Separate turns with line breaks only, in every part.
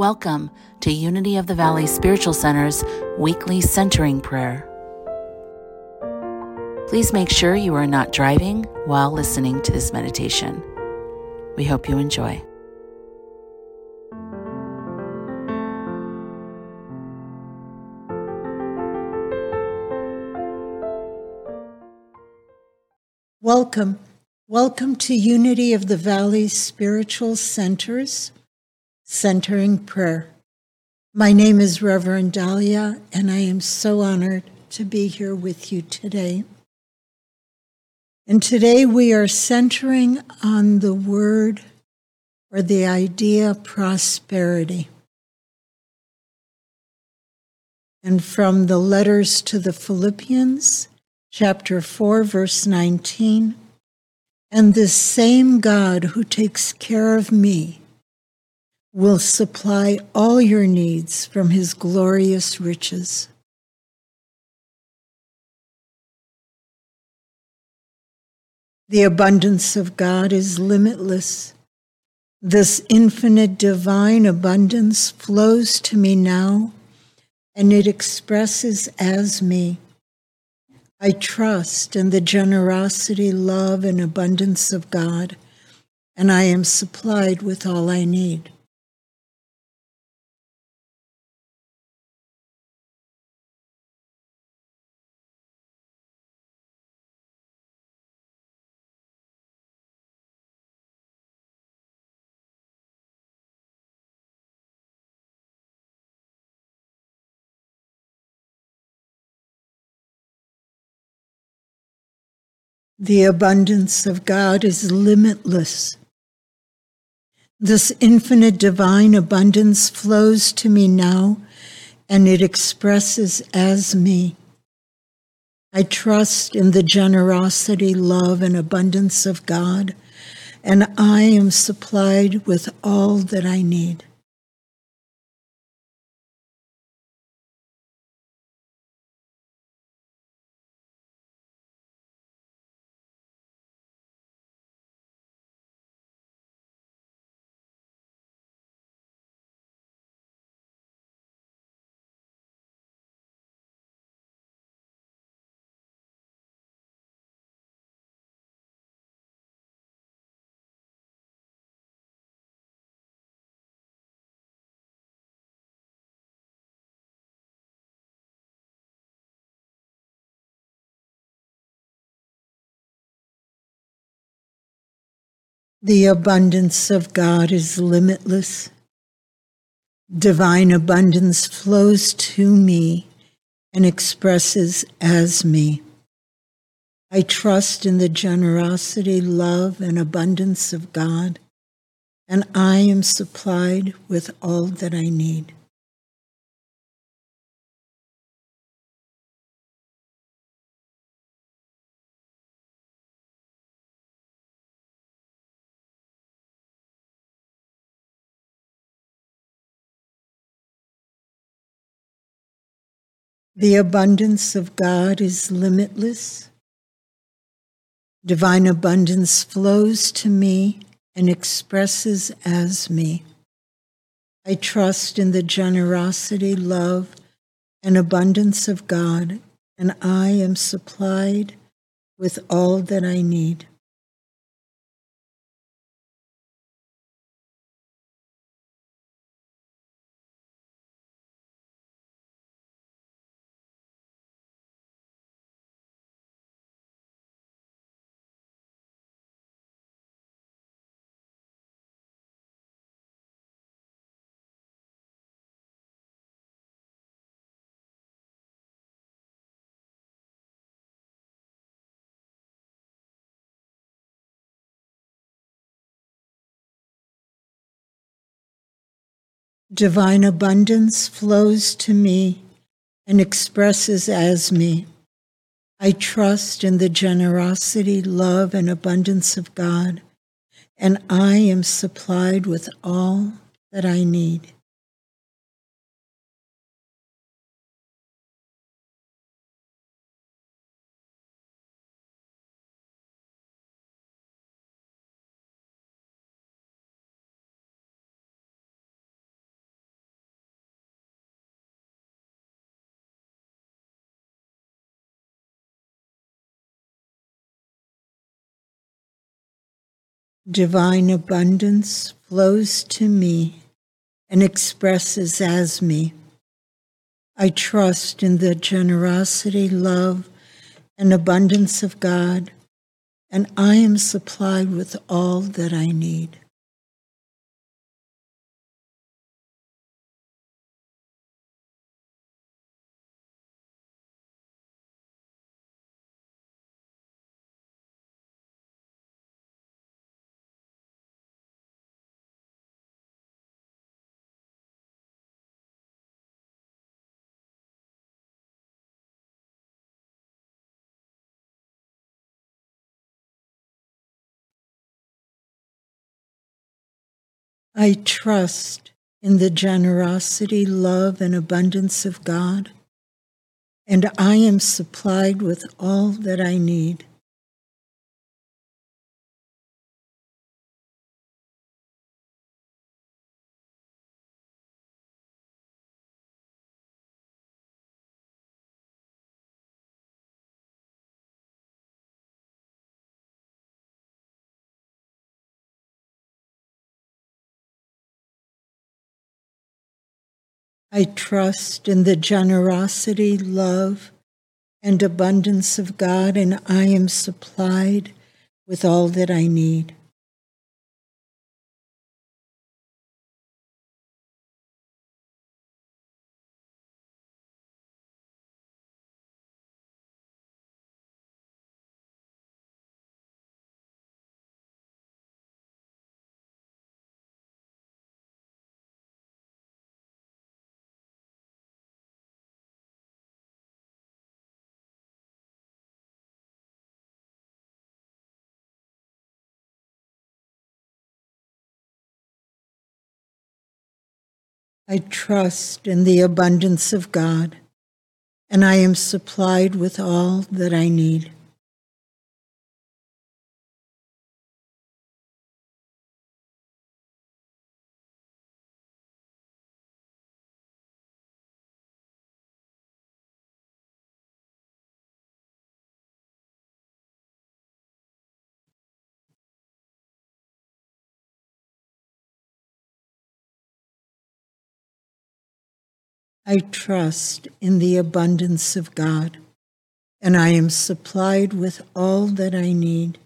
Welcome to Unity of the Valley Spiritual Center's weekly centering prayer. Please make sure you are not driving while listening to this meditation. We hope you enjoy.
Welcome. Welcome to Unity of the Valley Spiritual Centers, Centering Prayer. My name is Reverend Dalia, and I am so honored to be here with you today. And today we are centering on the word or the idea prosperity. And from the letters to the Philippians, chapter 4, verse 19. And this same God who takes care of me will supply all your needs from his glorious riches. The abundance of God is limitless. This infinite divine abundance flows to me now, and it expresses as me. I trust in the generosity, love, and abundance of God, and I am supplied with all I need. The abundance of God is limitless. This infinite divine abundance flows to me now and it expresses as me. I trust in the generosity, love, and abundance of God, and I am supplied with all that I need. The abundance of God is limitless. Divine abundance flows to me and expresses as me. I trust in the generosity, love, and abundance of God, and I am supplied with all that I need. The abundance of God is limitless. Divine abundance flows to me and expresses as me. I trust in the generosity, love, and abundance of God, and I am supplied with all that I need. Divine abundance flows to me and expresses as me. I trust in the generosity, love, and abundance of God, and I am supplied with all that I need. Divine abundance flows to me and expresses as me. I trust in the generosity, love, and abundance of God, and I am supplied with all that I need. I trust in the generosity, love, and abundance of God, and I am supplied with all that I need. I trust in the generosity, love, and abundance of God, and I am supplied with all that I need. I trust in the abundance of God, and I am supplied with all that I need. I trust in the abundance of God, and I am supplied with all that I need.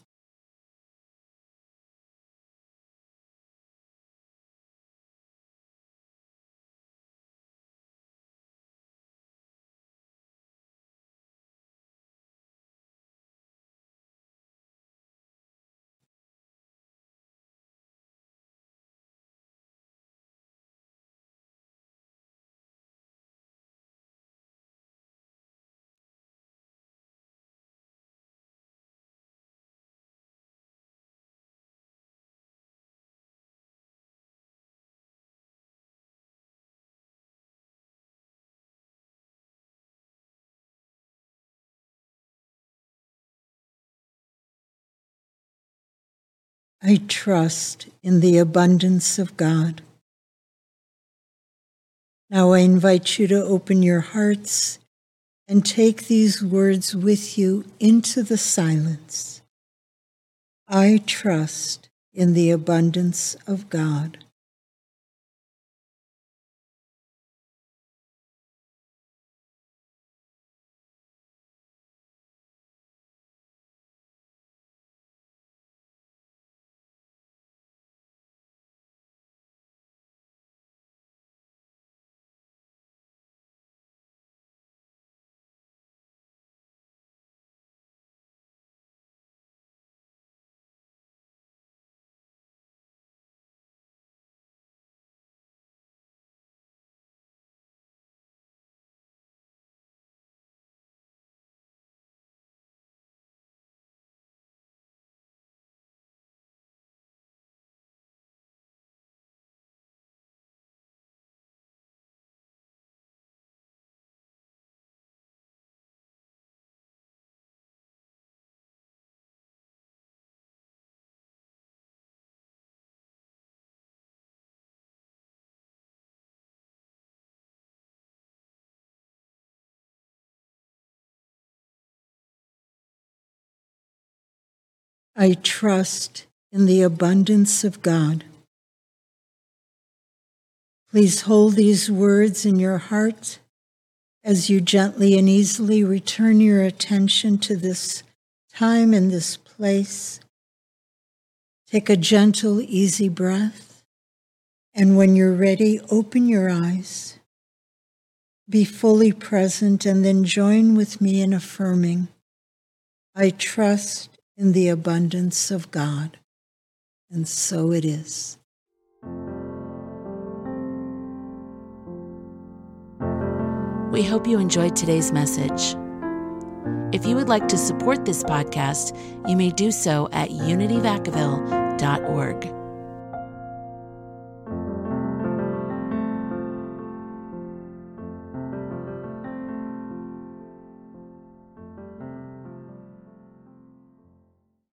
I trust in the abundance of God. Now I invite you to open your hearts and take these words with you into the silence. I trust in the abundance of God. I trust in the abundance of God. Please hold these words in your heart as you gently and easily return your attention to this time and this place. Take a gentle, easy breath, and when you're ready, open your eyes. Be fully present and then join with me in affirming I trust in the abundance of God. And so it is.
We hope you enjoyed today's message. If you would like to support this podcast, you may do so at unityvacaville.org.